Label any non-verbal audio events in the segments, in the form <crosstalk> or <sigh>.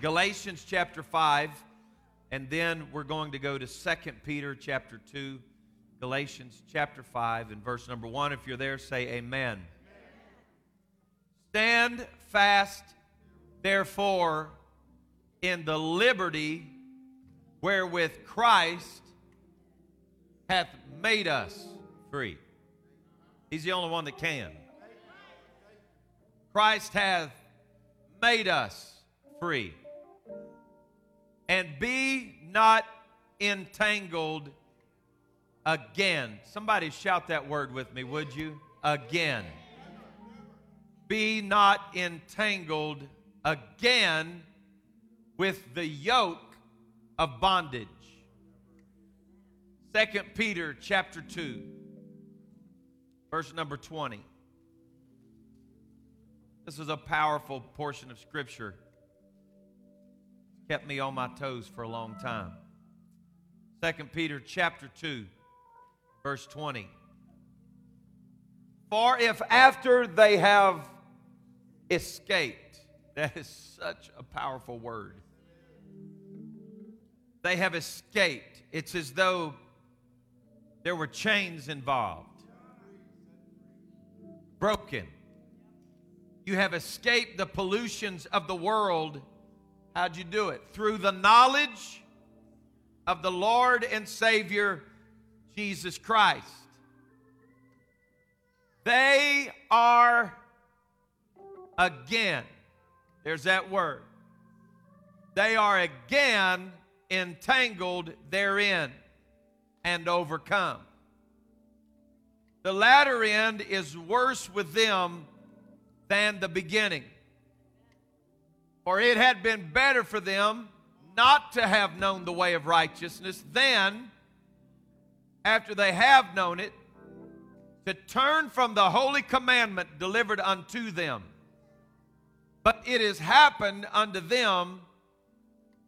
Galatians chapter 5, and then we're going to go to 2 Peter chapter 2, Galatians chapter 5, and verse number 1. If you're there, say amen. amen. Stand fast, therefore, in the liberty wherewith Christ hath made us free. He's the only one that can. Christ hath made us free and be not entangled again. Somebody shout that word with me, would you? Again. Be not entangled again with the yoke of bondage. Second Peter chapter 2 verse number 20. This is a powerful portion of scripture kept me on my toes for a long time. Second Peter chapter 2 verse 20. For if after they have escaped, that is such a powerful word. They have escaped. It's as though there were chains involved, broken. You have escaped the pollutions of the world How'd you do it? Through the knowledge of the Lord and Savior Jesus Christ. They are again, there's that word. They are again entangled therein and overcome. The latter end is worse with them than the beginning. For it had been better for them not to have known the way of righteousness than, after they have known it, to turn from the holy commandment delivered unto them. But it has happened unto them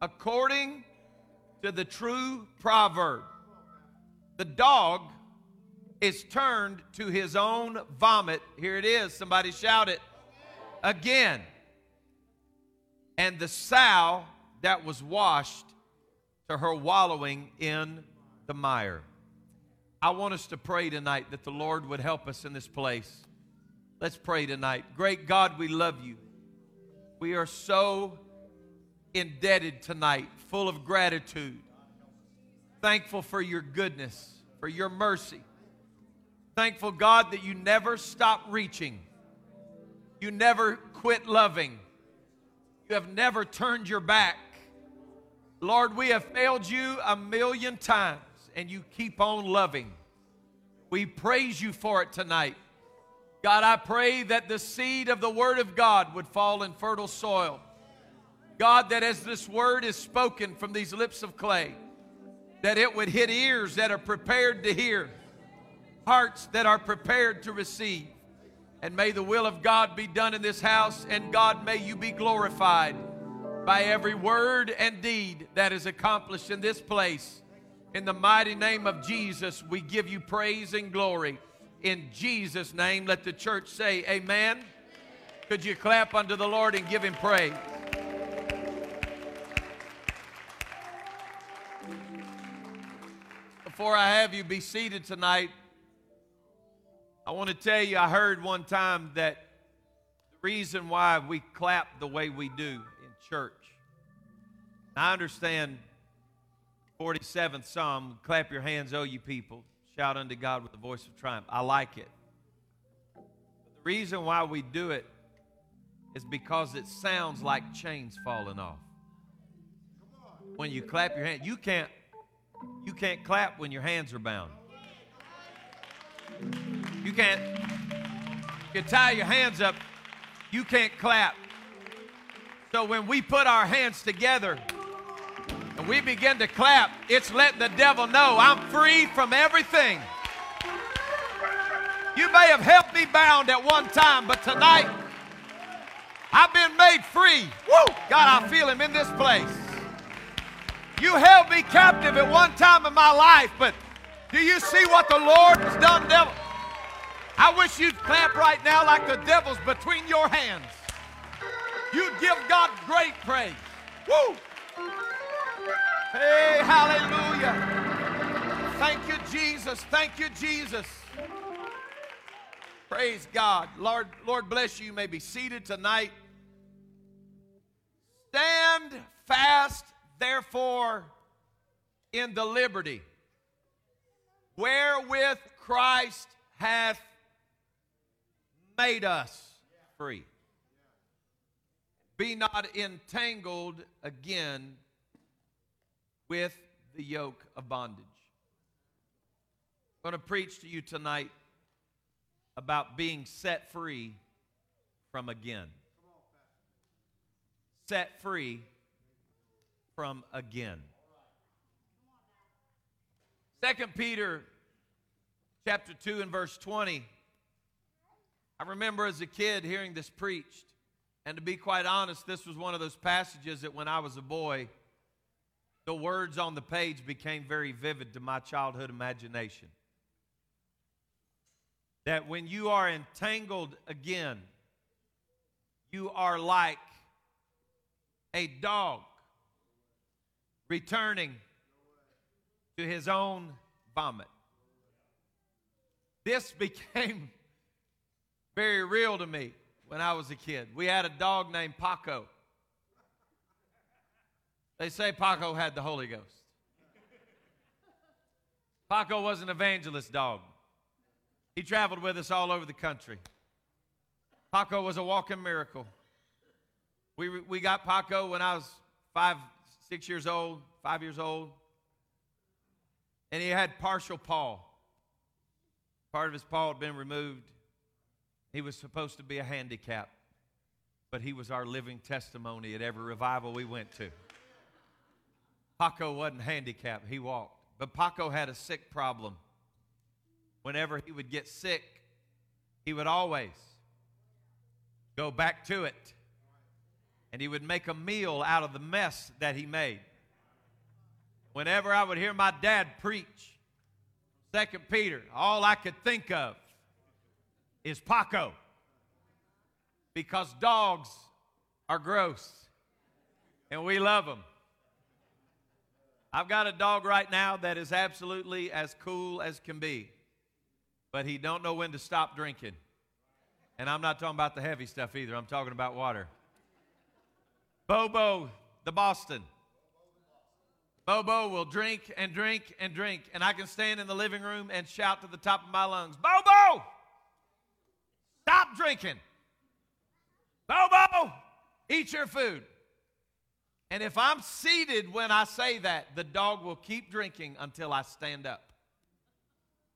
according to the true proverb. The dog is turned to his own vomit. Here it is. Somebody shout it. Again and the sow that was washed to her wallowing in the mire. I want us to pray tonight that the Lord would help us in this place. Let's pray tonight. Great God, we love you. We are so indebted tonight, full of gratitude, thankful for your goodness, for your mercy. Thankful, God, that you never stop reaching, you never quit loving. You have never turned your back. Lord, we have failed you a million times, and you keep on loving. We praise you for it tonight. God, I pray that the seed of the Word of God would fall in fertile soil. God, that as this Word is spoken from these lips of clay, that it would hit ears that are prepared to hear, hearts that are prepared to receive. And may the will of God be done in this house, and God, may you be glorified by every word and deed that is accomplished in this place. In the mighty name of Jesus, we give you praise and glory. In Jesus' name, let the church say, Amen. Could you clap unto the Lord and give him praise? Before I have you be seated tonight, I want to tell you, I heard one time that the reason why we clap the way we do in church. I understand 47th Psalm, clap your hands, O you people, shout unto God with the voice of triumph. I like it. But the reason why we do it is because it sounds like chains falling off. When you clap your hands, you can't you can't clap when your hands are bound. You can't. You tie your hands up. You can't clap. So when we put our hands together and we begin to clap, it's letting the devil know I'm free from everything. You may have held me bound at one time, but tonight I've been made free. Woo! God, I feel him in this place. You held me captive at one time in my life, but do you see what the Lord has done, devil? I wish you'd clap right now like the devil's between your hands. You'd give God great praise. Woo! Hey, hallelujah. Thank you, Jesus. Thank you, Jesus. Praise God. Lord, Lord bless you. You may be seated tonight. Stand fast, therefore, in the liberty wherewith Christ hath made us free. Be not entangled again with the yoke of bondage. I'm going to preach to you tonight about being set free from again. Set free from again. Second Peter chapter 2 and verse 20. I remember as a kid hearing this preached. And to be quite honest, this was one of those passages that when I was a boy, the words on the page became very vivid to my childhood imagination. That when you are entangled again, you are like a dog returning to his own vomit. This <laughs> became very real to me when I was a kid. We had a dog named Paco. They say Paco had the Holy Ghost. Paco was an evangelist dog. He traveled with us all over the country. Paco was a walking miracle. We, we got Paco when I was five, six years old, five years old and he had partial paw. Part of his paw had been removed. He was supposed to be a handicap, but he was our living testimony at every revival we went to. Paco wasn't handicapped, he walked. But Paco had a sick problem. Whenever he would get sick, he would always go back to it. And he would make a meal out of the mess that he made whenever I would hear my dad preach Second Peter, all I could think of is Paco. Because dogs are gross and we love them. I've got a dog right now that is absolutely as cool as can be, but he don't know when to stop drinking. And I'm not talking about the heavy stuff either. I'm talking about water. Bobo, the Boston. Bobo will drink and drink and drink, and I can stand in the living room and shout to the top of my lungs, Bobo, stop drinking. Bobo, eat your food. And if I'm seated when I say that, the dog will keep drinking until I stand up.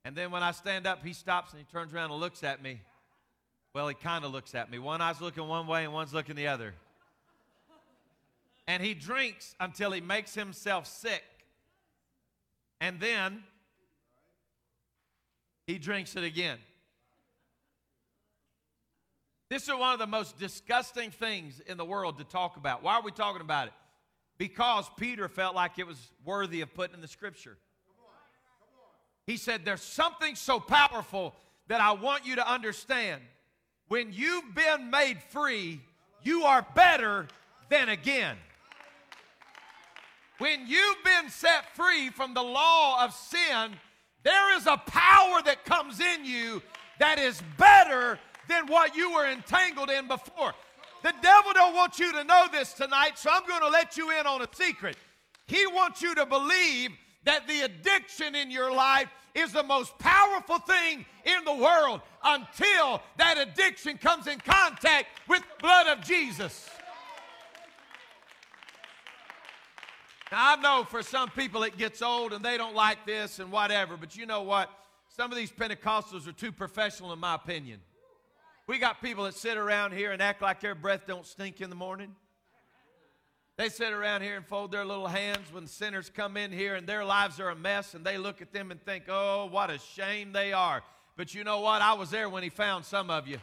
And then when I stand up, he stops and he turns around and looks at me. Well, he kind of looks at me. One eye's looking one way and one's looking the other and he drinks until he makes himself sick. And then he drinks it again. This is one of the most disgusting things in the world to talk about. Why are we talking about it? Because Peter felt like it was worthy of putting in the scripture. He said, There's something so powerful that I want you to understand. When you've been made free, you are better than again. When you've been set free from the law of sin, there is a power that comes in you that is better than what you were entangled in before. The devil don't want you to know this tonight, so I'm going to let you in on a secret. He wants you to believe that the addiction in your life is the most powerful thing in the world until that addiction comes in contact with the blood of Jesus. Now, I know for some people it gets old and they don't like this and whatever, but you know what? Some of these Pentecostals are too professional, in my opinion. We got people that sit around here and act like their breath don't stink in the morning. They sit around here and fold their little hands when sinners come in here and their lives are a mess and they look at them and think, oh, what a shame they are. But you know what? I was there when he found some of you.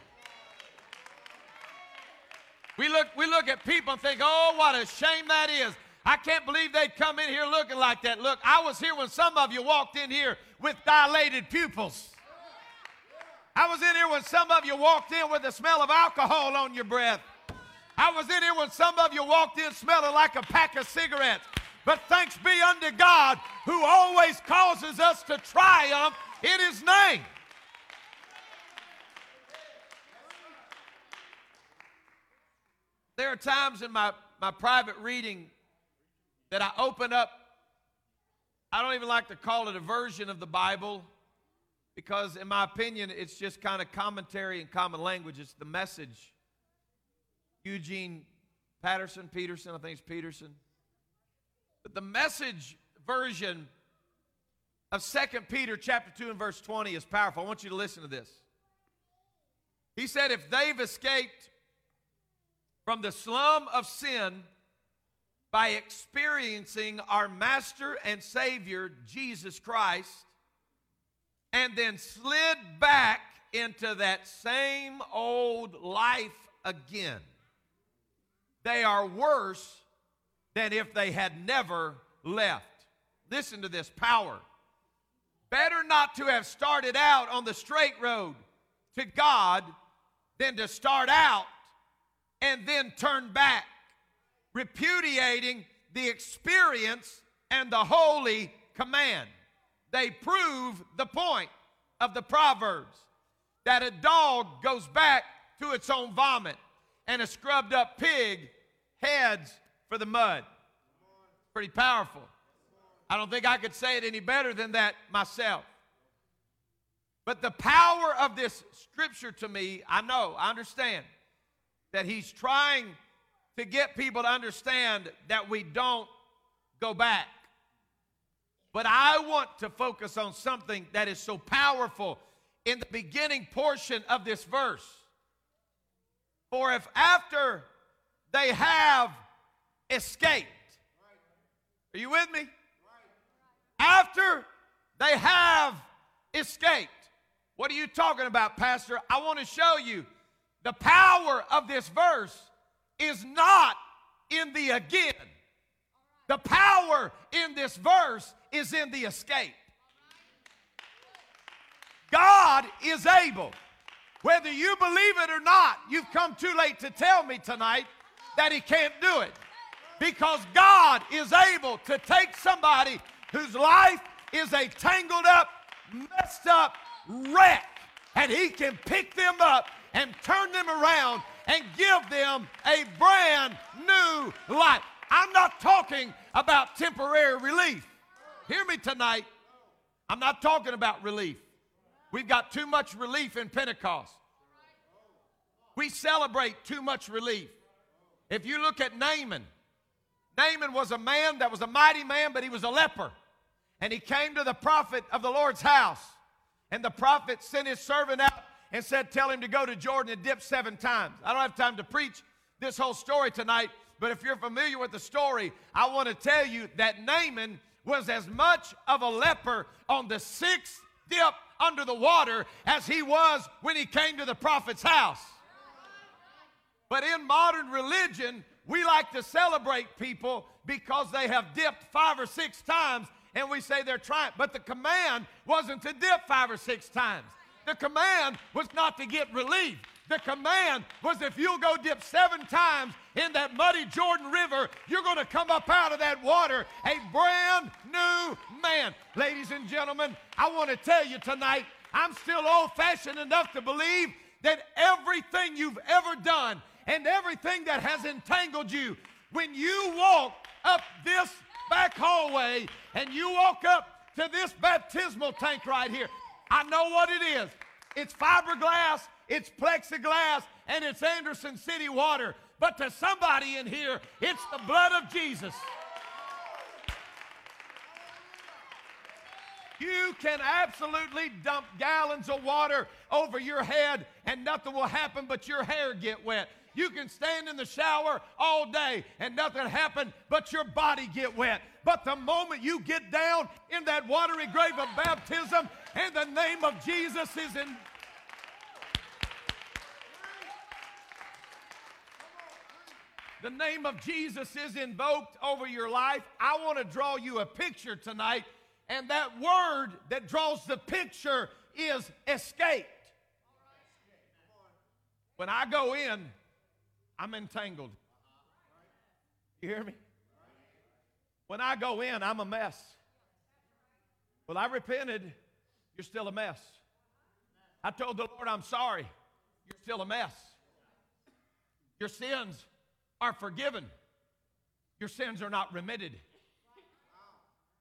We look, we look at people and think, oh, what a shame that is. I can't believe they'd come in here looking like that. Look, I was here when some of you walked in here with dilated pupils. I was in here when some of you walked in with the smell of alcohol on your breath. I was in here when some of you walked in smelling like a pack of cigarettes. But thanks be unto God who always causes us to triumph in His name. There are times in my, my private reading that I open up. I don't even like to call it a version of the Bible because, in my opinion, it's just kind of commentary and common language. It's the message. Eugene Patterson, Peterson, I think it's Peterson. But the message version of 2 Peter chapter 2 and verse 20 is powerful. I want you to listen to this. He said, if they've escaped from the slum of sin by experiencing our Master and Savior, Jesus Christ, and then slid back into that same old life again, they are worse than if they had never left. Listen to this power. Better not to have started out on the straight road to God than to start out and then turn back, repudiating the experience and the holy command. They prove the point of the Proverbs that a dog goes back to its own vomit and a scrubbed up pig heads for the mud. Pretty powerful. I don't think I could say it any better than that myself. But the power of this scripture to me, I know, I understand that he's trying to get people to understand that we don't go back. But I want to focus on something that is so powerful in the beginning portion of this verse. For if after they have escaped, are you with me? After they have escaped. What are you talking about, Pastor? I want to show you the power of this verse is not in the again. The power in this verse is in the escape. God is able. Whether you believe it or not, you've come too late to tell me tonight that He can't do it. Because God is able to take somebody whose life is a tangled up, messed up wreck, and He can pick them up and turn them around and give them a brand new life. I'm not talking about temporary relief. Hear me tonight. I'm not talking about relief. We've got too much relief in Pentecost. We celebrate too much relief. If you look at Naaman, Naaman was a man that was a mighty man, but he was a leper. And he came to the prophet of the Lord's house. And the prophet sent his servant out and said, Tell him to go to Jordan and dip seven times. I don't have time to preach this whole story tonight, but if you're familiar with the story, I want to tell you that Naaman was as much of a leper on the sixth dip under the water as he was when he came to the prophet's house. But in modern religion, we like to celebrate people because they have dipped five or six times and we say they're trying. But the command wasn't to dip five or six times. The command was not to get relief. The command was if you'll go dip seven times in that muddy Jordan River, you're going to come up out of that water a brand new man. Ladies and gentlemen, I want to tell you tonight, I'm still old fashioned enough to believe that everything you've ever done and everything that has entangled you. When you walk up this back hallway and you walk up to this baptismal tank right here, I know what it is. It's fiberglass, it's plexiglass, and it's Anderson City water. But to somebody in here, it's the blood of Jesus. You can absolutely dump gallons of water over your head and nothing will happen but your hair get wet. You can stand in the shower all day and nothing happen but your body get wet. But the moment you get down in that watery grave of baptism and the name of Jesus is in the name of Jesus is invoked over your life, I want to draw you a picture tonight. And that word that draws the picture is escaped. When I go in, I'm entangled. You hear me? When I go in, I'm a mess. Well, I repented. You're still a mess. I told the Lord, I'm sorry. You're still a mess. Your sins are forgiven. Your sins are not remitted.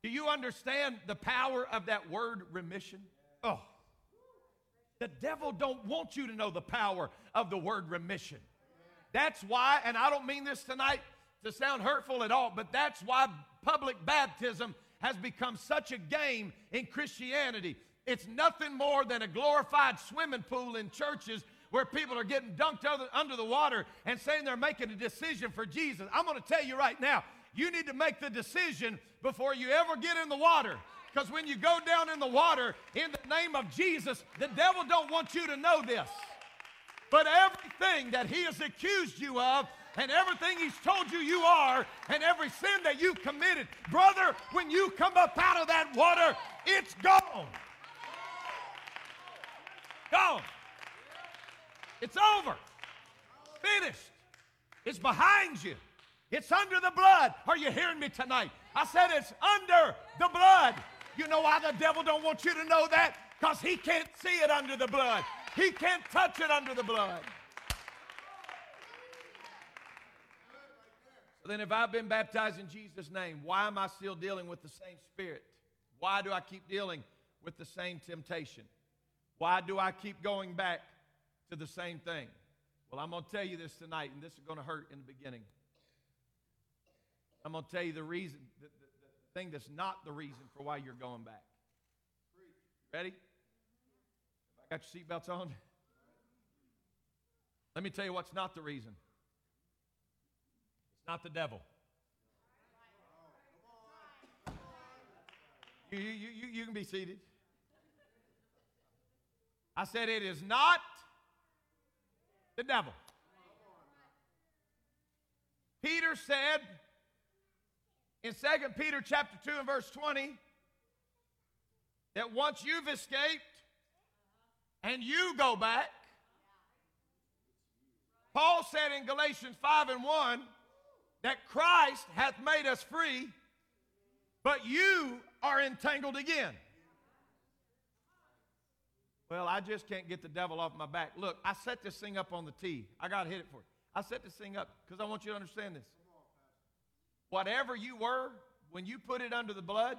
Do you understand the power of that word remission? Oh. The devil don't want you to know the power of the word remission. That's why, and I don't mean this tonight to sound hurtful at all, but that's why public baptism has become such a game in Christianity. It's nothing more than a glorified swimming pool in churches where people are getting dunked under the water and saying they're making a decision for Jesus. I'm going to tell you right now, you need to make the decision before you ever get in the water. Because when you go down in the water in the name of Jesus, the devil don't want you to know this. But everything that he has accused you of, and everything he's told you you are, and every sin that you've committed, brother, when you come up out of that water, it's gone. Gone. It's over. Finished. It's behind you. It's under the blood. Are you hearing me tonight? I said it's under the blood. You know why the devil don't want you to know that? Because he can't see it under the blood. He can't touch it under the blood. So then, if I've been baptized in Jesus' name, why am I still dealing with the same spirit? Why do I keep dealing with the same temptation? Why do I keep going back to the same thing? Well, I'm going to tell you this tonight, and this is going to hurt in the beginning. I'm going to tell you the reason, the, the, the thing that's not the reason for why you're going back. Ready? I got your seatbelts on? Let me tell you what's not the reason. It's not the devil. You, you, you, you can be seated. I said it is not the devil. Peter said in 2 Peter chapter 2 and verse 20 that once you've escaped and you go back, Paul said in Galatians 5 and 1 that Christ hath made us free, but you are entangled again. Well, I just can't get the devil off my back. Look, I set this thing up on the tee. I got to hit it for you. I set this thing up because I want you to understand this. Whatever you were when you put it under the blood,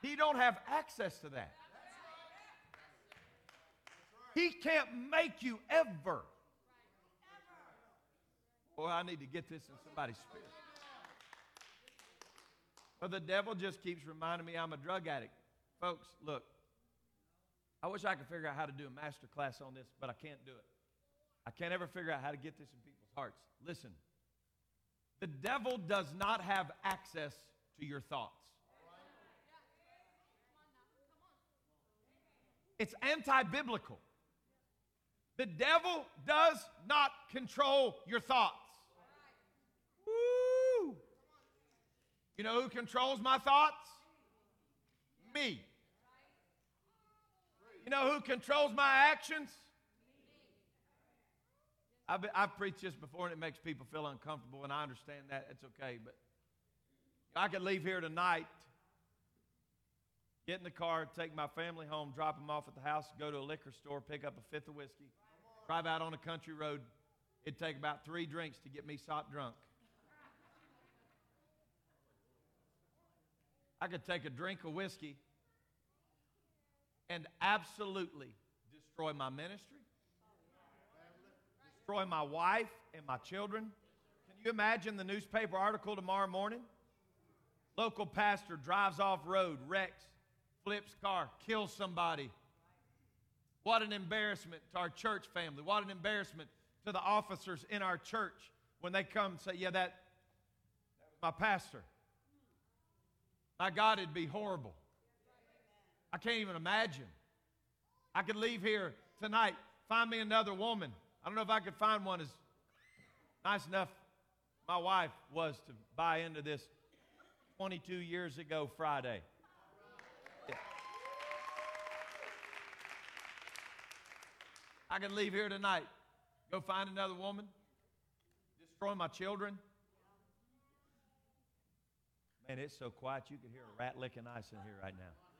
he don't have access to that. He can't make you ever. Boy, I need to get this in somebody's spirit. But the devil just keeps reminding me I'm a drug addict. Folks, look, I wish I could figure out how to do a master class on this, but I can't do it. I can't ever figure out how to get this in people's hearts. Listen, the devil does not have access to your thoughts. It's anti biblical. The devil does not control your thoughts. Woo! You know who controls my thoughts? Me. Know who controls my actions? I've, I've preached this before and it makes people feel uncomfortable, and I understand that. It's okay. But I could leave here tonight, get in the car, take my family home, drop them off at the house, go to a liquor store, pick up a fifth of whiskey, drive out on a country road. It'd take about three drinks to get me sop drunk. I could take a drink of whiskey and absolutely destroy my ministry, destroy my wife and my children. Can you imagine the newspaper article tomorrow morning? Local pastor drives off road, wrecks, flips car, kills somebody. What an embarrassment to our church family. What an embarrassment to the officers in our church when they come and say, Yeah, that, that was my pastor. My God, it'd be horrible. I can't even imagine. I could leave here tonight, find me another woman. I don't know if I could find one as nice enough my wife was to buy into this 22 years ago Friday. Yeah. I could leave here tonight, go find another woman, destroy my children. Man, it's so quiet you can hear a rat licking ice in here right now.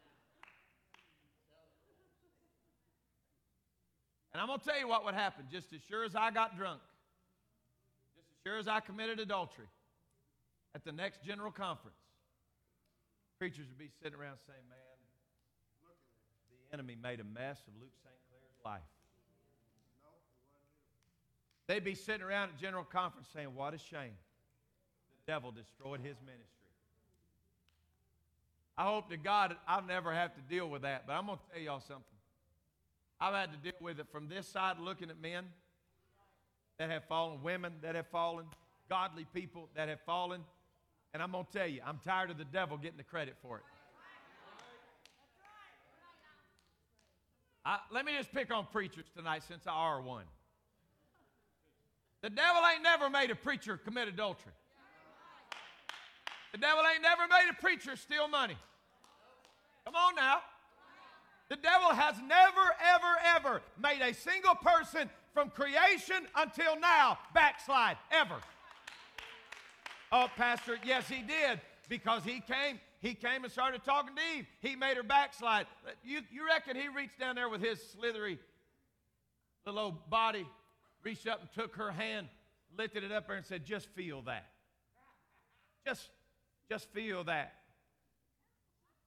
And I'm going to tell you what would happen just as sure as I got drunk, just as sure as I committed adultery, at the next general conference, preachers would be sitting around saying, Man, the enemy made a mess of Luke St. Clair's life. They'd be sitting around at general conference saying, What a shame. The devil destroyed his ministry. I hope to God I'll never have to deal with that, but I'm going to tell y'all something. I've had to deal with it from this side looking at men that have fallen, women that have fallen, godly people that have fallen. And I'm going to tell you, I'm tired of the devil getting the credit for it. I, let me just pick on preachers tonight since I are one. The devil ain't never made a preacher commit adultery. The devil ain't never made a preacher steal money. Come on now. The devil has never, ever, ever made a single person from creation until now backslide, ever. Oh, Pastor, yes, he did because he came. He came and started talking to Eve. He made her backslide. You, you reckon he reached down there with his slithery little old body, reached up and took her hand, lifted it up there and said, Just feel that. Just, just feel that.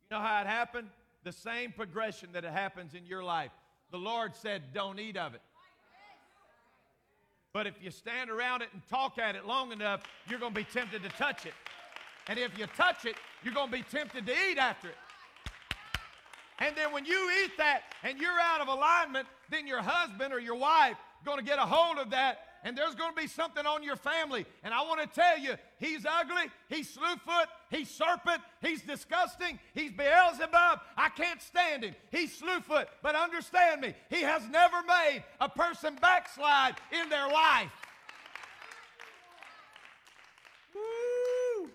You know how it happened? The same progression that happens in your life. The Lord said, Don't eat of it. But if you stand around it and talk at it long enough, you're going to be tempted to touch it. And if you touch it, you're going to be tempted to eat after it. And then when you eat that and you're out of alignment, then your husband or your wife going to get a hold of that and there's going to be something on your family. And I want to tell you, he's ugly, he's slewfoot, he's serpent, he's disgusting, he's Beelzebub. I can't stand him. He's slewfoot. But understand me, he has never made a person backslide in their life. Woo!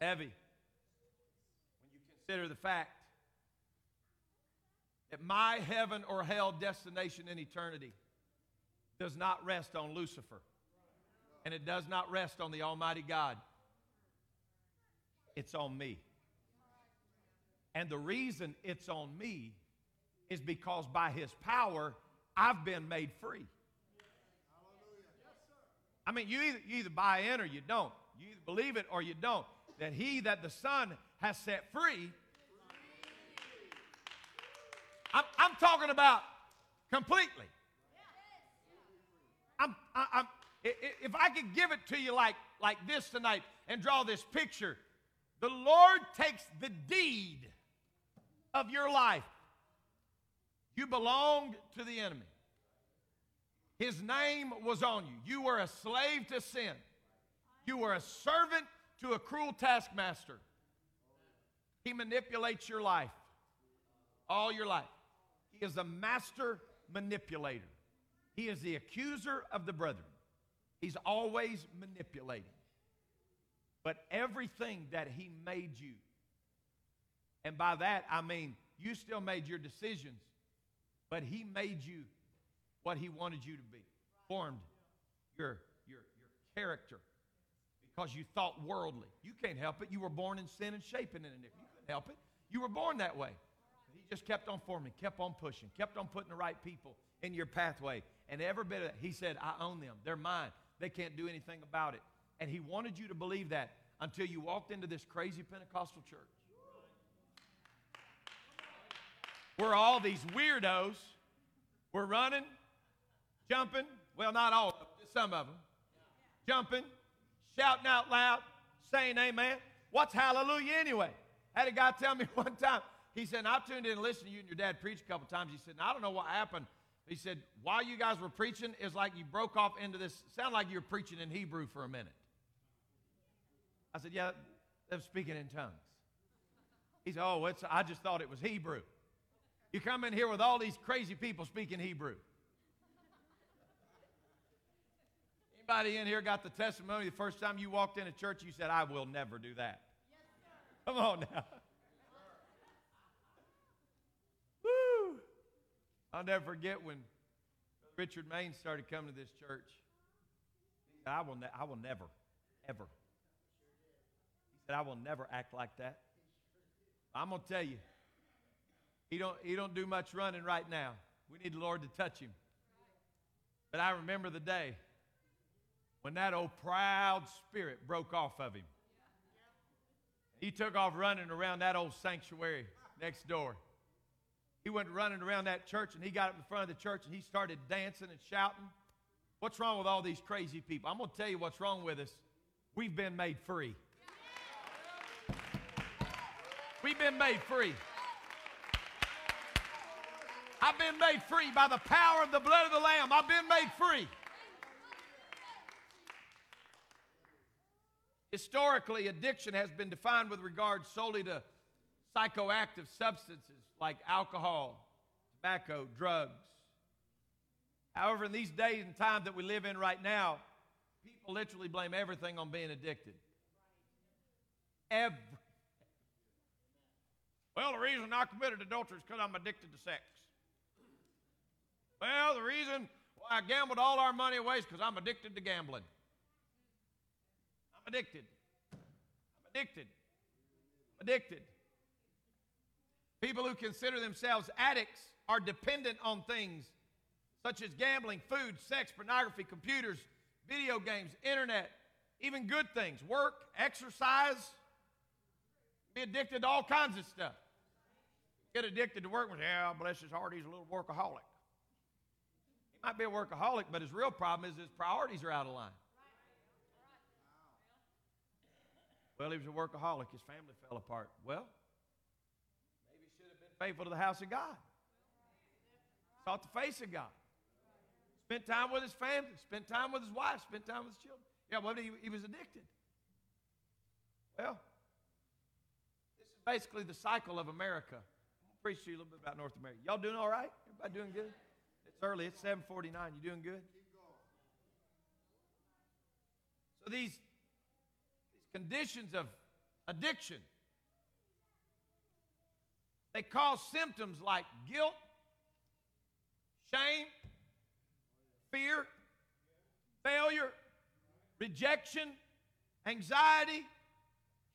Heavy when you consider the fact that my heaven or hell destination in eternity does not rest on Lucifer. And it does not rest on the Almighty God. It's on me. And the reason it's on me is because by His power, I've been made free. I mean, you either, you either buy in or you don't. You either believe it or you don't. That He that the Son has set free I'm, I'm talking about completely. I'm, I, I'm, if I could give it to you like, like this tonight and draw this picture, the Lord takes the deed of your life. You belonged to the enemy. His name was on you. You were a slave to sin. You were a servant to a cruel taskmaster. He manipulates your life all your life. He is a master manipulator. He is the accuser of the brethren. He's always manipulating. But everything that He made you, and by that I mean you still made your decisions, but He made you what He wanted you to be, formed your, your, your character because you thought worldly. You can't help it. You were born in sin and shaping in it. You couldn't help it. You were born that way He just kept on forming, kept on pushing, kept on putting the right people in your pathway. And every bit of it, he said, I own them. They're mine. They can't do anything about it. And he wanted you to believe that until you walked into this crazy Pentecostal church. Where all these weirdos were running, jumping, well, not all of them, some of them, jumping, shouting out loud, saying amen. What's hallelujah anyway? I had a guy tell me <laughs> one time, he said, I tuned in and listened to you and your dad preach a couple times. He said, I don't know what happened. He said, while you guys were preaching, it's like you broke off into this, sound like you were preaching in Hebrew for a minute. I said, yeah, they're speaking in tongues. He said, oh, it's, I just thought it was Hebrew. You come in here with all these crazy people speaking Hebrew. Anybody in here got the testimony the first time you walked in a church, you said, I will never do that? Yes, Come on now. I'll never forget when Richard Main started coming to this church, I will, ne- I will never, ever. He said, I will never act like that. I'm going to tell you, he don't, he don't do much running right now. We need the Lord to touch him. But I remember the day when that old proud spirit broke off of him. He took off running around that old sanctuary next door. He went running around that church and he got up in front of the church and he started dancing and shouting. What's wrong with all these crazy people? I'm going to tell you what's wrong with us. We've been made free. We've been made free. I've been made free by the power of the blood of the Lamb. I've been made free. Historically, addiction has been defined with regard solely to psychoactive substances like alcohol, tobacco, drugs. However, in these days and times that we live in right now, people literally blame everything on being addicted. Every. Well, the reason I committed adultery is because I'm addicted to sex. Well, the reason why I gambled all our money away is because I'm addicted to gambling. I'm addicted. I'm addicted. I'm addicted. People who consider themselves addicts are dependent on things such as gambling, food, sex, pornography, computers, video games, internet, even good things, work, exercise. Be addicted to all kinds of stuff. Get addicted to work. Yeah, bless his heart, he's a little workaholic. He might be a workaholic, but his real problem is his priorities are out of line. Well, he was a workaholic. His family fell apart. Well, maybe he should have been faithful to the house of God. Sought the face of God. Spent time with his family. Spent time with his wife. Spent time with his children. Yeah, well, he, he was addicted. Well, this is basically the cycle of America. To preach to you a little bit about North America. Y'all doing all right? Everybody doing good? It's early. It's 749. You doing good? So these conditions of addiction. They cause symptoms like guilt, shame, fear, failure, rejection, anxiety,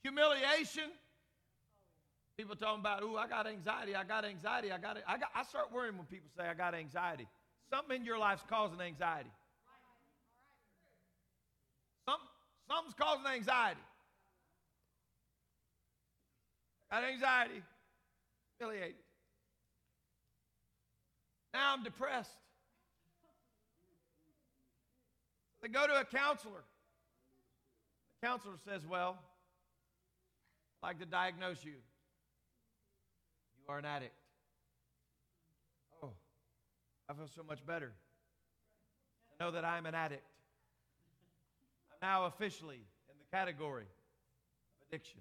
humiliation. People talking about, "Ooh, I got anxiety. I got anxiety. I got it. I got." I start worrying when people say, "I got anxiety." Something in your life's causing anxiety. Something, something's causing anxiety. Got anxiety, humiliated. Now I'm depressed. They go to a counselor. The counselor says, Well, I'd like to diagnose you. You are an addict. Oh, I feel so much better. I know that I'm an addict. I'm now officially in the category of addiction.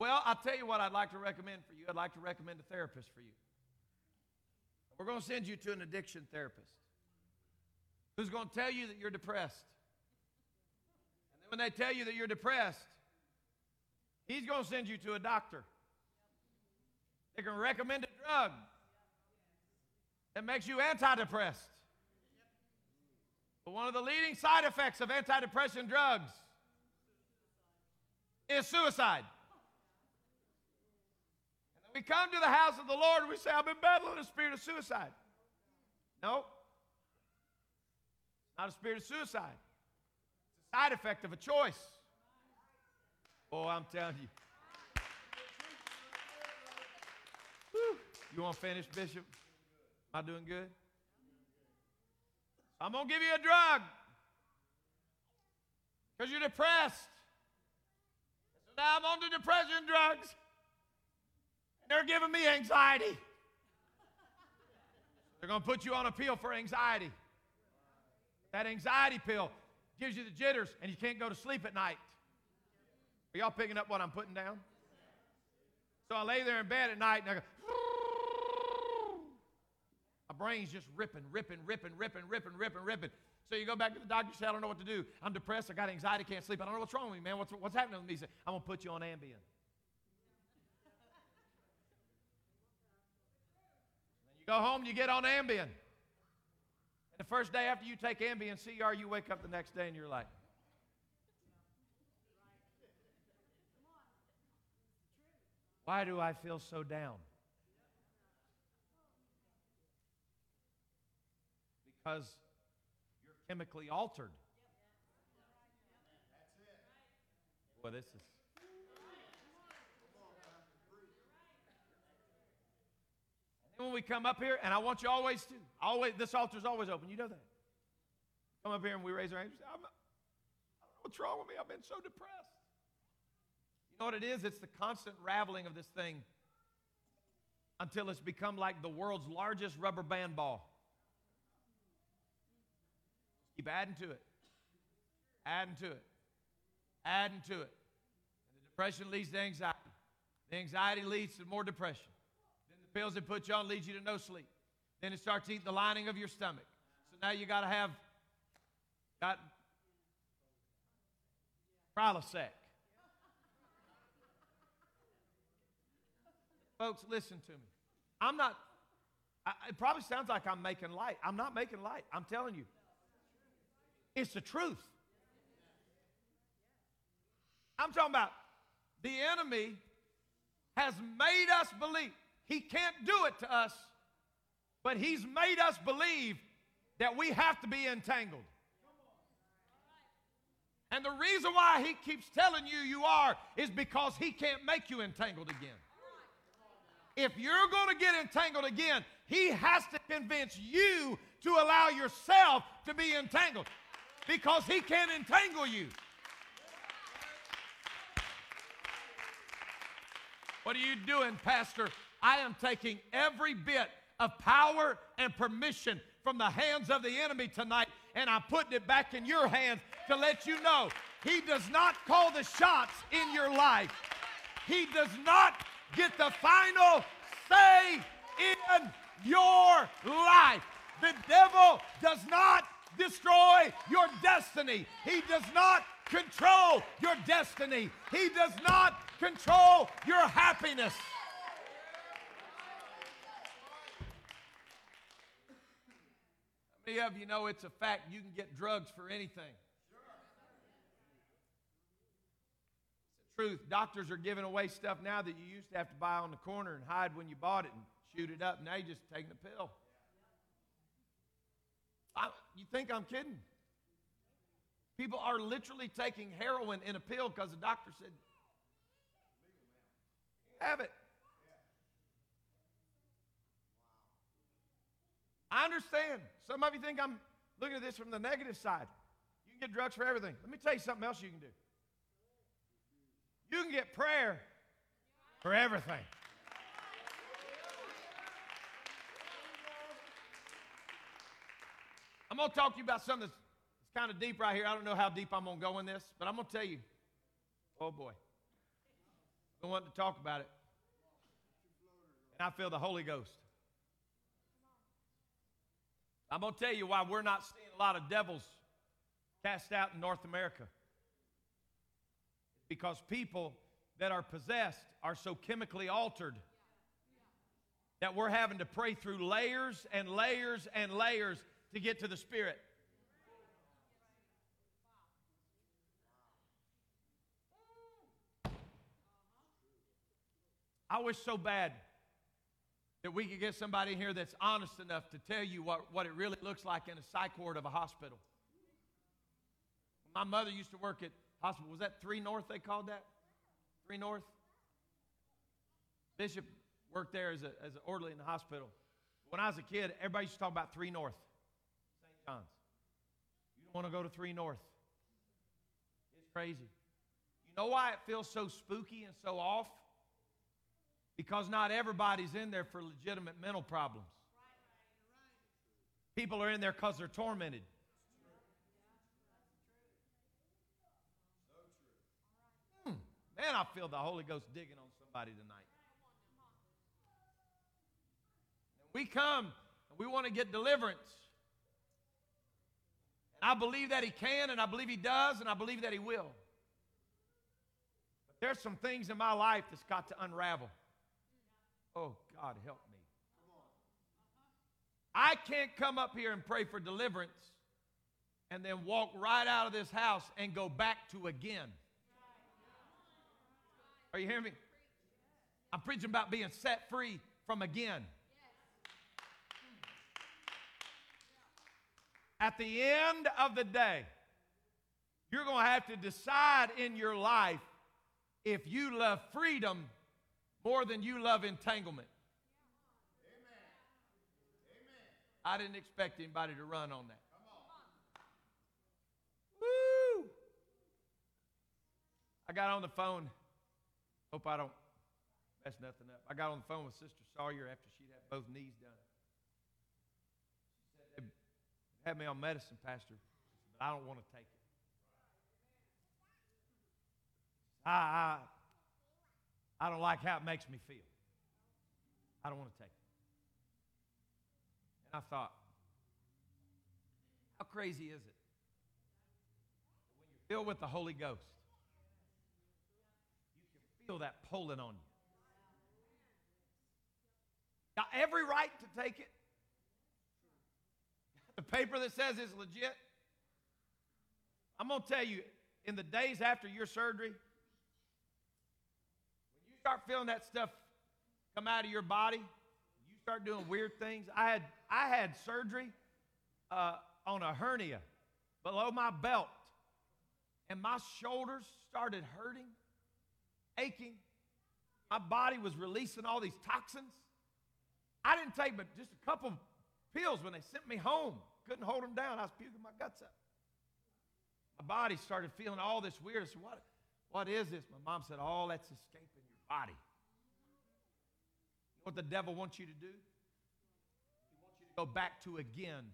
Well, I'll tell you what I'd like to recommend for you. I'd like to recommend a therapist for you. We're going to send you to an addiction therapist who's going to tell you that you're depressed. And then when they tell you that you're depressed, he's going to send you to a doctor. They can recommend a drug that makes you antidepressed. But one of the leading side effects of antidepressant drugs is suicide. We come to the house of the Lord and we say, I've been battling a spirit of suicide. No. It's not a spirit of suicide. It's a side effect of a choice. Oh, I'm telling you. Whew. You want to finish, Bishop? Am I doing good? I'm going to give you a drug because you're depressed. So now I'm on the depression drugs. They're giving me anxiety. They're going to put you on a pill for anxiety. That anxiety pill gives you the jitters and you can't go to sleep at night. Are y'all picking up what I'm putting down? So I lay there in bed at night and I go, my brain's just ripping, ripping, ripping, ripping, ripping, ripping, ripping. So you go back to the doctor, say, I don't know what to do. I'm depressed, I got anxiety, can't sleep. I don't know what's wrong with me, man. What's, what's happening with me? He said, I'm going to put you on Ambien. Go home, you get on Ambien. The first day after you take Ambien CR, you wake up the next day and you're like, why do I feel so down? Because you're chemically altered. Well, this is. And when we come up here, and I want you always to, always, this altar's always open. You know that. Come up here and we raise our hands. I'm, I don't know what's wrong with me. I've been so depressed. You know what it is? It's the constant raveling of this thing until it's become like the world's largest rubber band ball. Keep adding to it, adding to it, adding to it. And the depression leads to anxiety. The anxiety leads to more depression. Pills they put you on leads you to no sleep. Then it starts eating the lining of your stomach. So now you got to have got Prilosec. Folks, listen to me. I'm not, I, it probably sounds like I'm making light. I'm not making light. I'm telling you. It's the truth. I'm talking about the enemy has made us believe. He can't do it to us, but he's made us believe that we have to be entangled. And the reason why he keeps telling you you are is because he can't make you entangled again. If you're going to get entangled again, he has to convince you to allow yourself to be entangled because he can't entangle you. What are you doing, Pastor? I am taking every bit of power and permission from the hands of the enemy tonight, and I'm putting it back in your hands to let you know he does not call the shots in your life. He does not get the final say in your life. The devil does not destroy your destiny. He does not control your destiny. He does not control your happiness. Many of you know it's a fact you can get drugs for anything? It's the truth. Doctors are giving away stuff now that you used to have to buy on the corner and hide when you bought it and shoot it up. Now you just taking a pill. I, you think I'm kidding? People are literally taking heroin in a pill because the doctor said, have it. I understand. Some of you think I'm looking at this from the negative side. You can get drugs for everything. Let me tell you something else you can do. You can get prayer for everything. I'm going to talk to you about something that's, kind of deep right here. I don't know how deep I'm going to go in this, but I'm going to tell you. Oh boy. I want to talk about it. And I feel the Holy Ghost. I'm going to tell you why we're not seeing a lot of devils cast out in North America. Because people that are possessed are so chemically altered that we're having to pray through layers and layers and layers to get to the Spirit. I wish so bad that we could get somebody here that's honest enough to tell you what, what it really looks like in a psych ward of a hospital. My mother used to work at hospital. Was that Three North they called that? Three North? Bishop worked there as, a, as an orderly in the hospital. When I was a kid, everybody used to talk about Three North. St. John's. You don't want to go to 3 North. It's crazy. You know why it feels so spooky and so off? Because not everybody's in there for legitimate mental problems. People are in there because they're tormented. Hmm. Man, I feel the Holy Ghost digging on somebody tonight. We come and we want to get deliverance. And I believe that He can, and I believe He does, and I believe that He will. But there's some things in my life that's got to unravel. Oh, God, help me. I can't come up here and pray for deliverance and then walk right out of this house and go back to again. Are you hearing me? I'm preaching about being set free from again. At the end of the day, you're going to have to decide in your life if you love freedom more than you love entanglement. I didn't expect anybody to run on that. Woo! I got on the phone. Hope I don't mess nothing up. I got on the phone with Sister Sawyer after she'd had both knees done. She said, they had me on medicine, Pastor, but I don't want to take it. I, I, I don't like how it makes me feel. I don't want to take it. And I thought, how crazy is it? When you're filled with the Holy Ghost, you can feel that pulling on you. Got every right to take it. <laughs> The paper that says it's legit. I'm going to tell you, in the days after your surgery, start feeling that stuff come out of your body, you start doing weird things. I had, I had surgery uh, on a hernia below my belt, and my shoulders started hurting, aching. My body was releasing all these toxins. I didn't take but just a couple pills when they sent me home. Couldn't hold them down. I was puking my guts up. My body started feeling all this weird. I said, what, what is this? My mom said, all that's escaping body. You know what the devil wants you to do? He wants you to go back to again.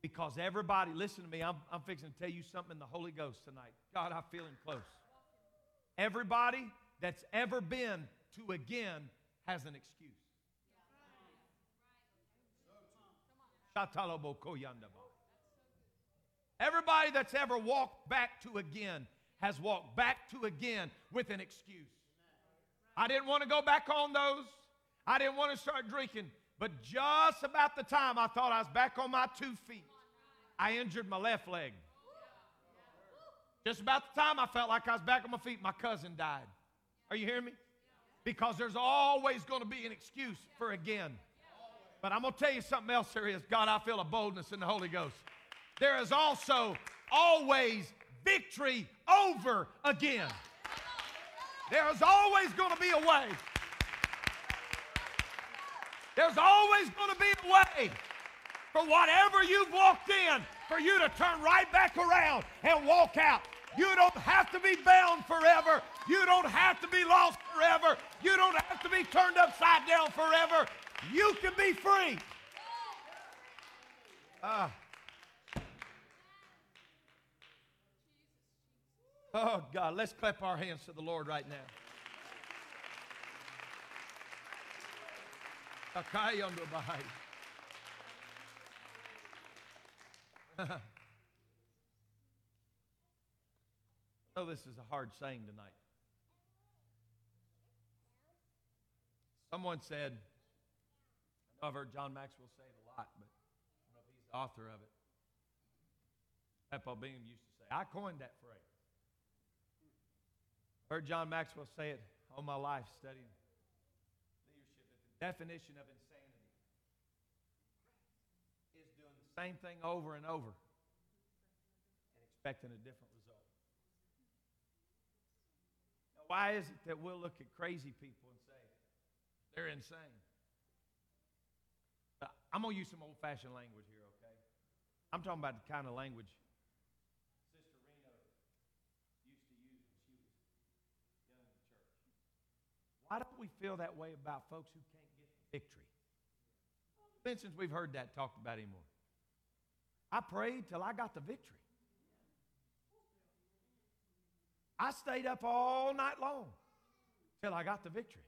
Because everybody, listen to me, I'm, I'm fixing to tell you something in the Holy Ghost tonight. God, I feel him close. Everybody that's ever been to again has an excuse. Everybody that's ever walked back to again has walked back to again with an excuse. I didn't want to go back on those. I didn't want to start drinking. But just about the time I thought I was back on my two feet, I injured my left leg. Just about the time I felt like I was back on my feet, my cousin died. Are you hearing me? Because there's always going to be an excuse for again. But I'm going to tell you something else there is. God, I feel a boldness in the Holy Ghost. There is also always victory over again. There is always going to be a way. There's always going to be a way for whatever you've walked in for you to turn right back around and walk out. You don't have to be bound forever. You don't have to be lost forever. You don't have to be turned upside down forever. You can be free. Uh, oh, God, let's clap our hands to the Lord right now. Know <laughs> oh, this is a hard saying tonight. Someone said, I've heard John Maxwell say it a lot, but I don't know if he's the author of it. Peppo Beam used to say, I coined that phrase. Heard John Maxwell say it all my life studying leadership. The definition of insanity is doing the same thing over and over and expecting a different result. Now, why is it that we'll look at crazy people and say, they're insane? Uh, I'm going to use some old fashioned language here, okay? I'm talking about the kind of language Sister Reno used to use when she was young in the church. Why don't we feel that way about folks who can't get victory? Instance, we've heard that talked about anymore. I prayed till I got the victory. I stayed up all night long till I got the victory.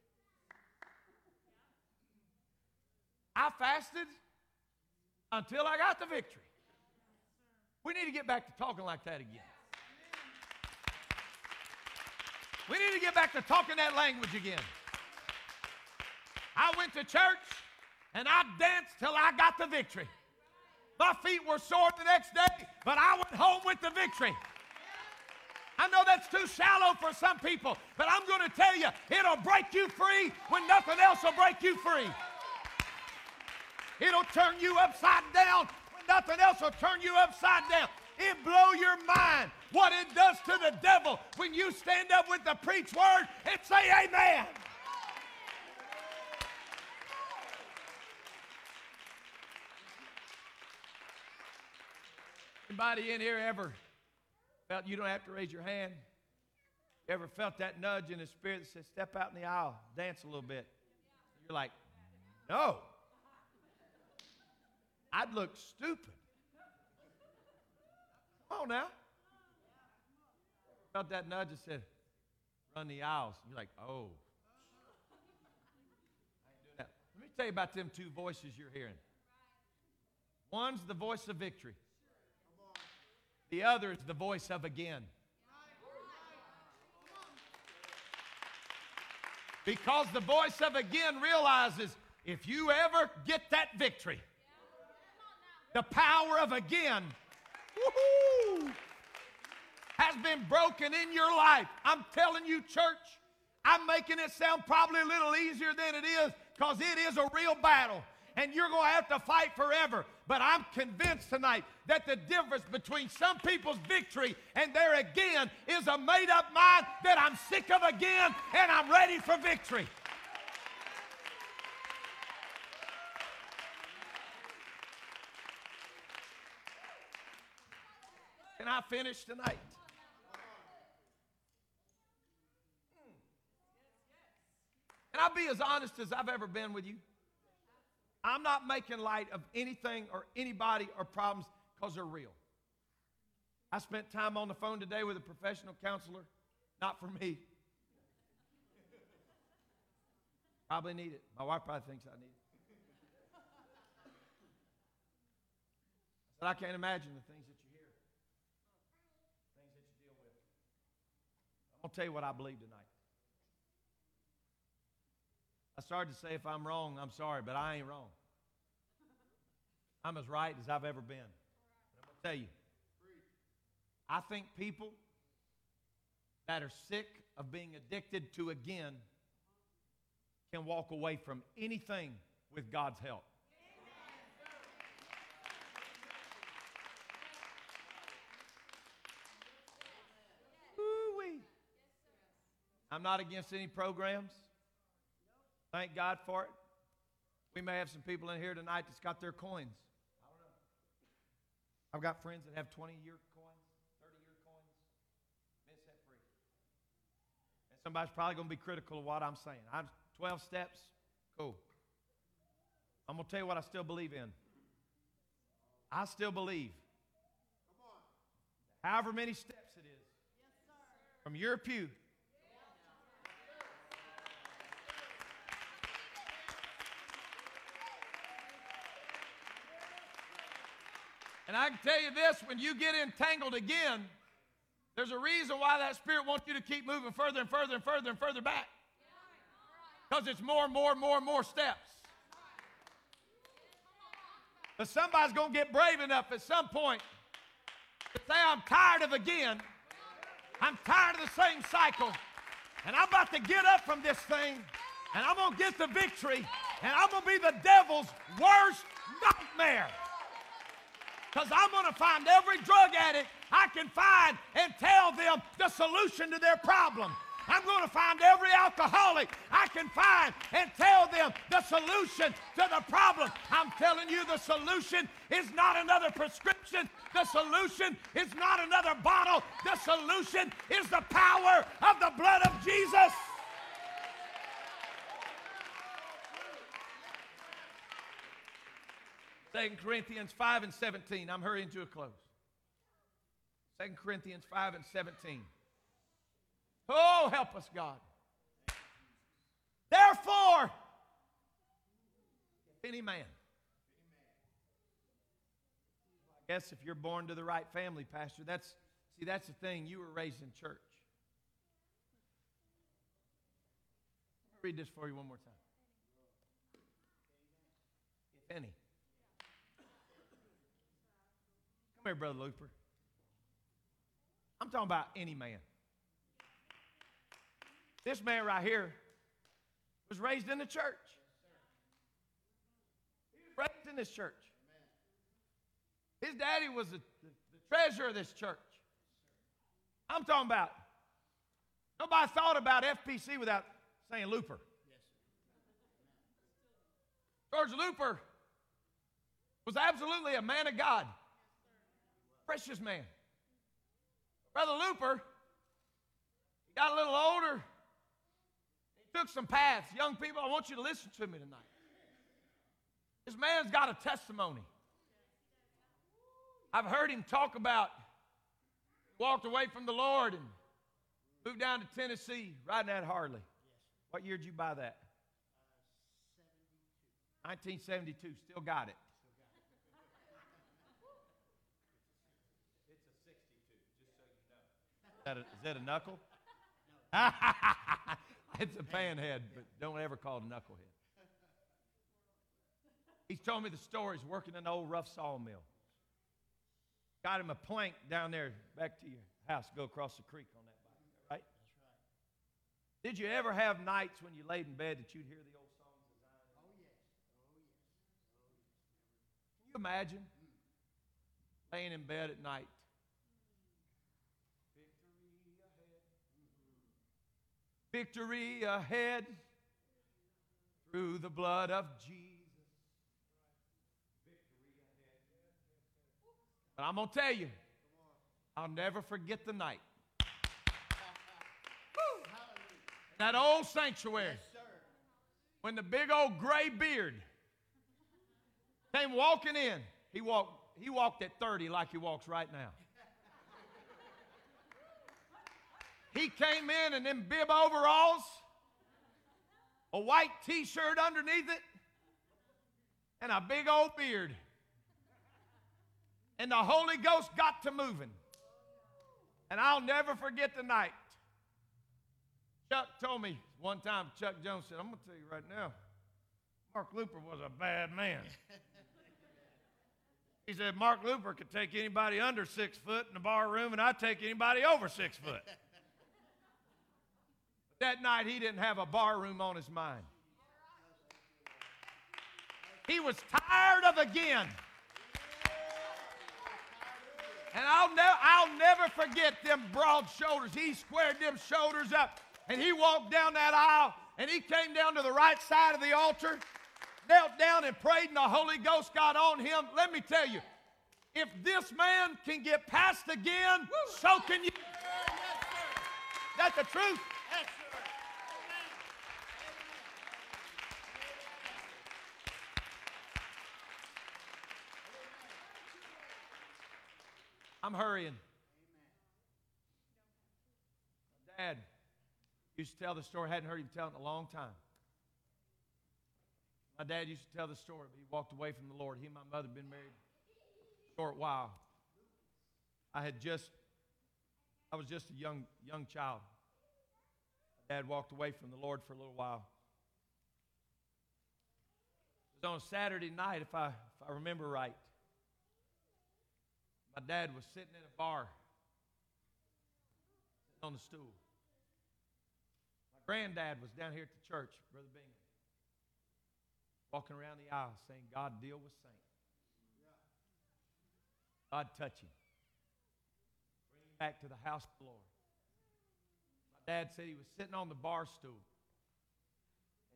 I fasted until I got the victory. We need to get back to talking like that again. We need to get back to talking that language again. I went to church and I danced till I got the victory. My feet were sore the next day, but I went home with the victory. I know that's too shallow for some people, but I'm going to tell you, it'll break you free when nothing else will break you free. It'll turn you upside down when nothing else will turn you upside down. It blow your mind what it does to the devil when you stand up with the preach word and say amen. Anybody in here ever felt you don't have to raise your hand? Ever felt that nudge in the spirit that says, step out in the aisle, dance a little bit? You're like, no. I'd look stupid. Come on now. Felt that nudge that said, run the aisles. You're like, oh. I ain't doing that." Let me tell you about them two voices you're hearing. One's the voice of victory. The other is the voice of again. Because the voice of again realizes if you ever get that victory, the power of again has been broken in your life. I'm telling you, church, I'm making it sound probably a little easier than it is because it is a real battle and you're going to have to fight forever. But I'm convinced tonight that the difference between some people's victory and their again is a made up mind that I'm sick of again and I'm ready for victory. I finish tonight? Hmm. And I'll be as honest as I've ever been with you. I'm not making light of anything or anybody or problems because they're real. I spent time on the phone today with a professional counselor, not for me. Probably need it. My wife probably thinks I need it. I I can't imagine the things that you hear, things that you deal with. To tell you what I believe tonight. I started to say, if I'm wrong, I'm sorry, but I ain't wrong. I'm as right as I've ever been. I'm going to tell you, I think people that are sick of being addicted to again can walk away from anything with God's help. I'm not against any programs. Thank God for it. We may have some people in here tonight that's got their coins. I don't know. I've got friends that have 20 year coins, 30 year coins, been set free. And somebody's probably going to be critical of what I'm saying. I'm 12 steps, cool. I'm going to tell you what I still believe in. I still believe. However many steps it is yes, from your pew And I can tell you this when you get entangled again, there's a reason why that spirit wants you to keep moving further and further and further and further back. Because it's more and more and more and more steps. But somebody's going to get brave enough at some point to say, I'm tired of again. I'm tired of the same cycle. And I'm about to get up from this thing. And I'm going to get the victory. And I'm going to be the devil's worst nightmare. Because I'm going to find every drug addict I can find and tell them the solution to their problem. I'm going to find every alcoholic I can find and tell them the solution to the problem. I'm telling you, the solution is not another prescription. The solution is not another bottle. The solution is the power of the blood of Jesus. 2 Corinthians 5 and 17. I'm hurrying to a close. 2 Corinthians 5 and 17. Oh, help us, God. Therefore, if any man, I guess if you're born to the right family, Pastor, that's see, that's the thing. You were raised in church. Read this for you one more time. penny. Come here, Brother Looper. I'm talking about any man. This man right here was raised in the church. He was raised in this church. His daddy was the, the, treasurer of this church. I'm talking about. Nobody thought about FPC without saying Looper. George Looper was absolutely a man of God. Precious man. Brother Looper, he got a little older. He took some paths. Young people, I want you to listen to me tonight. This man's got a testimony. I've heard him talk about walked away from the Lord and moved down to Tennessee, riding that Harley. What year did you buy that? Uh, 1972. Still got it. It's a 62, just so you know. Is that a, is that a knuckle? <laughs> it's a panhead, but don't ever call it a knucklehead. He's told me the stories working in an old rough sawmill. Got him a plank down there back to your house, go across the creek on that bike, right? That's right. Did you ever have nights when you laid in bed that you'd hear the old songs? Oh, yes. Oh, yes. Oh, yes. Can you imagine laying in bed at night? Victory ahead. Through the blood of Jesus. But I'm going to tell you, I'll never forget the night. that old sanctuary. when the big old gray beard came walking in, he walked, he walked at 30 like he walks right now. He came in in them bib overalls, a white t shirt underneath it, and a big old beard and the Holy Ghost got to moving. And I'll never forget the night. Chuck told me one time, Chuck Jones said, I'm going to tell you right now, Mark Looper was a bad man. <laughs> he said, Mark Looper could take anybody under six foot in the bar room, and I'd take anybody over six foot. <laughs> that night, he didn't have a bar room on his mind. He was tired of again. And I'll, ne- I'll never forget them broad shoulders. He squared them shoulders up and he walked down that aisle and he came down to the right side of the altar, knelt down and prayed, and the Holy Ghost got on him. Let me tell you, if this man can get past again, so can you. That's the truth. I'm hurrying. My dad used to tell the story. I hadn't heard him tell it in a long time. My dad used to tell the story, but he walked away from the Lord. He and my mother had been married a short while. I had just, I was just a young, young child. My dad walked away from the Lord for a little while. It was on a Saturday night, if I, if I remember right. My dad was sitting in a bar, sitting on the stool. My granddad was down here at the church, Brother Bingham, walking around the aisle saying, God, deal with saints. God, touch him. Bring him back to the house of the Lord. My dad said he was sitting on the bar stool.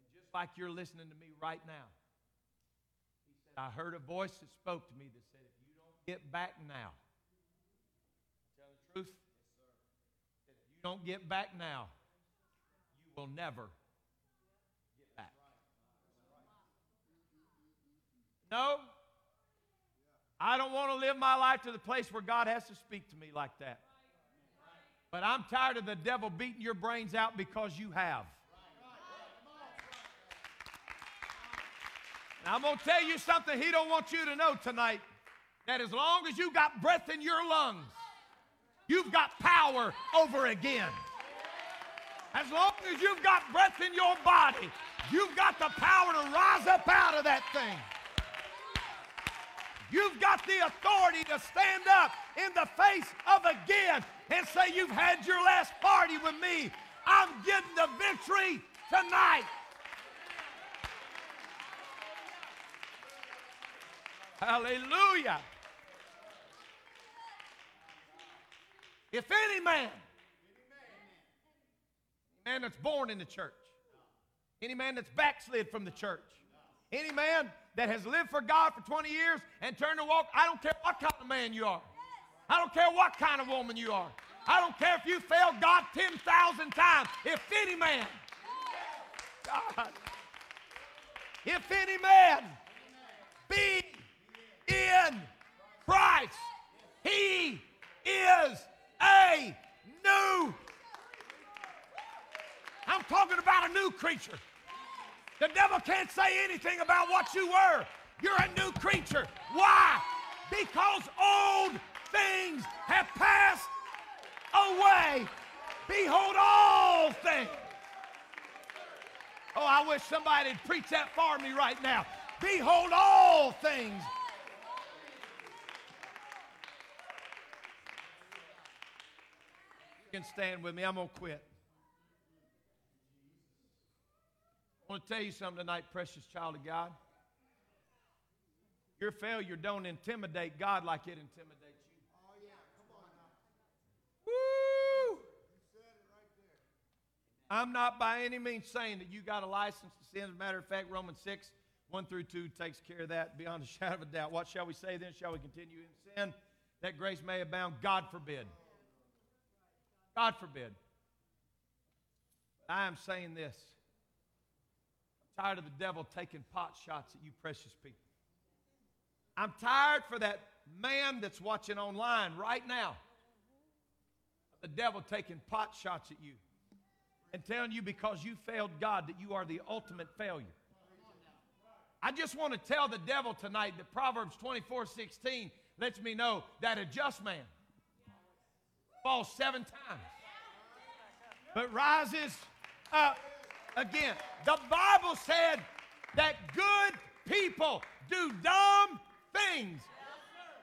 And just like you're listening to me right now, he said, I heard a voice that spoke to me that said, get back now. Tell the truth. If you don't get back now, you will never get back. No, I don't want to live my life to the place where God has to speak to me like that. But I'm tired of the devil beating your brains out because you have. And I'm going to tell you something he don't want you to know tonight that as long as you got breath in your lungs, you've got power over again. As long as you've got breath in your body, you've got the power to rise up out of that thing. You've got the authority to stand up in the face of again and say, You've had your last party with me. I'm getting the victory tonight. Hallelujah. If any man, man that's born in the church, any man that's backslid from the church, any man that has lived for God for 20 years and turned to walk, I don't care what kind of man you are. I don't care what kind of woman you are. I don't care if you failed God 10,000 times. If any man, God, if any man be in Christ, he is a new. I'm talking about a new creature. The devil can't say anything about what you were. You're a new creature. Why? Because old things have passed away. Behold, all things. Oh, I wish somebody would preach that for me right now. Behold, all things. Can stand with me. I'm going to quit. I want to tell you something tonight, precious child of God. Your failure don't intimidate God like it intimidates you. Oh, yeah. Come on now. Woo! I'm not by any means saying that you got a license to sin. As a matter of fact, Romans 6, 1 through 2 takes care of that beyond a <laughs> shadow of a doubt. What shall we say then? Shall we continue in sin that grace may abound? God forbid. God forbid. I am saying this. I'm tired of the devil taking pot shots at you, precious people. I'm tired for that man that's watching online right now. The devil taking pot shots at you and telling you because you failed God that you are the ultimate failure. I just want to tell the devil tonight that Proverbs 24 16 lets me know that a just man falls seven times but rises up again. The Bible said that good people do dumb things.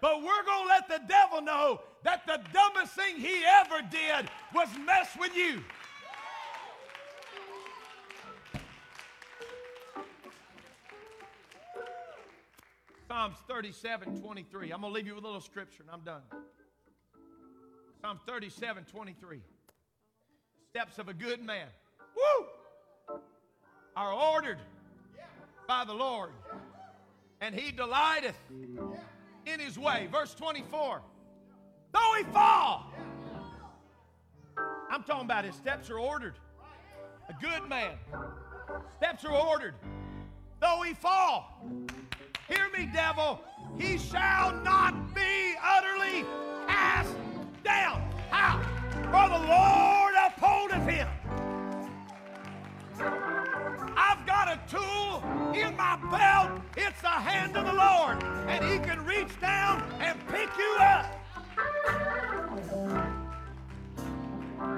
But we're going to let the devil know that the dumbest thing he ever did was mess with you. Psalms 37, 23. I'm going to leave you with a little scripture and I'm done. Psalm 37, 23. Steps of a good man. Woo! Are ordered by the Lord and he delighteth in his way. Verse 24. Though he fall, I'm talking about his steps are ordered. A good man. Steps are ordered. Though he fall, hear me, devil, he shall not be utterly cast down. How? For the Lord upholdeth him. I've got a tool in my belt. It's the hand of the Lord. And He can reach down and pick you up.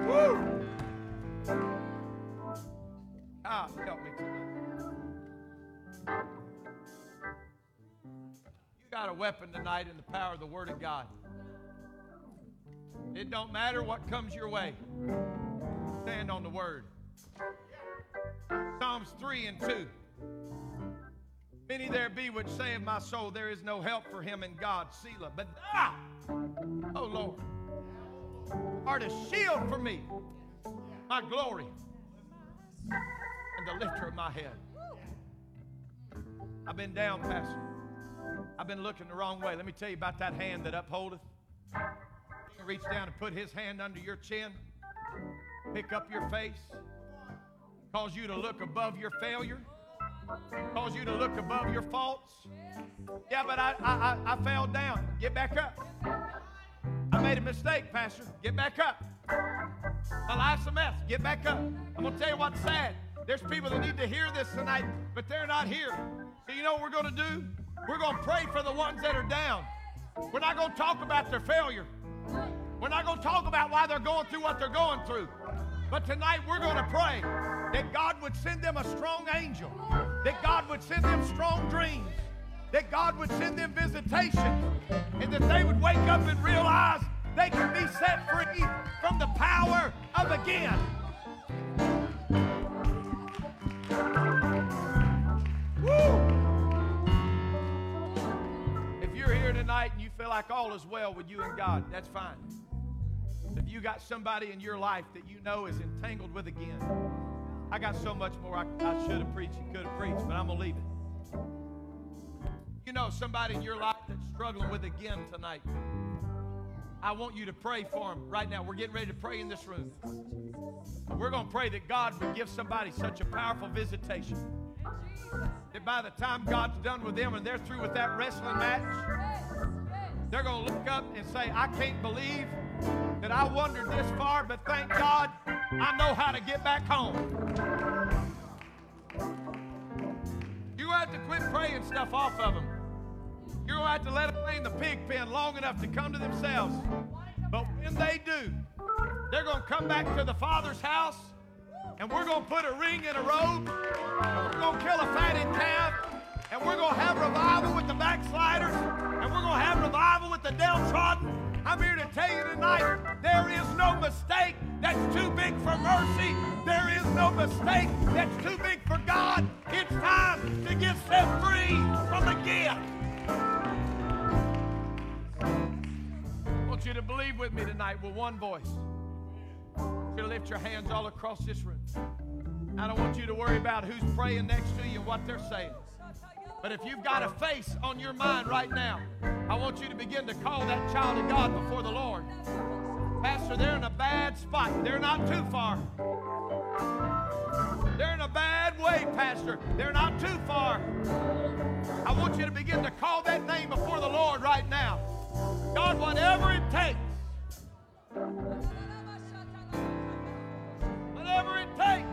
Woo! Ah, help me tonight. You got a weapon tonight in the power of the Word of God. It don't matter what comes your way. Stand on the Word. Psalms 3 and 2. Many there be which say of my soul, there is no help for him in God, Selah. But thou, oh Lord, art a shield for me, my glory, and the lifter of my head. I've been down, Pastor. I've been looking the wrong way. Let me tell you about that hand that upholdeth. Reach down and put his hand under your chin, pick up your face, cause you to look above your failure, cause you to look above your faults. Yeah, but I, I, I, I fell down. Get back up. I made a mistake, Pastor. Get back up. My life's a mess. Get back up. I'm going to tell you what's sad. There's people that need to hear this tonight, but they're not here. So you know what we're going to do? We're going to pray for the ones that are down. We're not going to talk about their failure. We're not going to talk about why they're going through what they're going through. But tonight we're going to pray that God would send them a strong angel, that God would send them strong dreams, that God would send them visitation and that they would wake up and realize they can be set free from the power of again. Woo! If you're here tonight and you feel like all is well with you and God, that's fine. If you got somebody in your life that you know is entangled with again, I got so much more I, I should have preached and could have preached, but I'm going to leave it. You know somebody in your life that's struggling with again tonight. I want you to pray for them right now. We're getting ready to pray in this room. We're going to pray that God would give somebody such a powerful visitation that by the time God's done with them and they're through with that wrestling match, they're going to look up and say, I can't believe that I wandered this far, but thank God I know how to get back home. To have to quit praying stuff off of them. You're going to have to let them lay in the pig pen long enough to come to themselves. But when they do, they're going to come back to the Father's house, and we're going to put a ring in a robe, and we're going to kill a fatted calf, and we're going to have revival with the backsliders, and we're going to have revival with the downtrodden. I'm here to tell you tonight there is no mistake that's too big for mercy. There is no mistake that's too big for God. It's time to get set free from the gift. I want you to believe with me tonight with one voice. You're lift your hands all across this room. I don't want you to worry about who's praying next to you and what they're saying. But if you've got a face on your mind right now, I want you to begin to call that child of God before the Lord. Pastor, they're in a bad spot. They're not too far. They're in a bad way, Pastor. They're not too far. I want you to begin to call that name before the Lord right now. God, whatever it takes, whatever it takes.